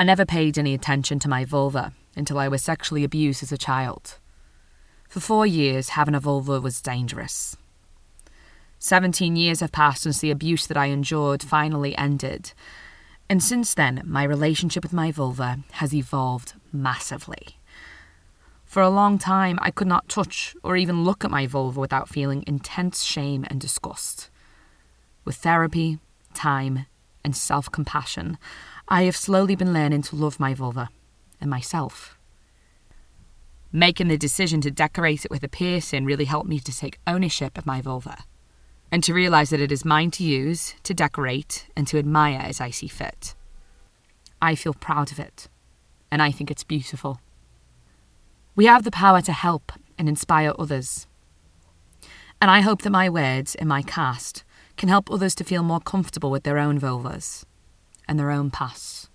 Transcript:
I never paid any attention to my vulva until I was sexually abused as a child. For four years, having a vulva was dangerous. 17 years have passed since the abuse that I endured finally ended, and since then, my relationship with my vulva has evolved massively. For a long time, I could not touch or even look at my vulva without feeling intense shame and disgust. With therapy, time, and self compassion, I have slowly been learning to love my vulva and myself. Making the decision to decorate it with a piercing really helped me to take ownership of my vulva and to realise that it is mine to use, to decorate, and to admire as I see fit. I feel proud of it, and I think it's beautiful. We have the power to help and inspire others. And I hope that my words and my cast can help others to feel more comfortable with their own vulvas and their own pasts.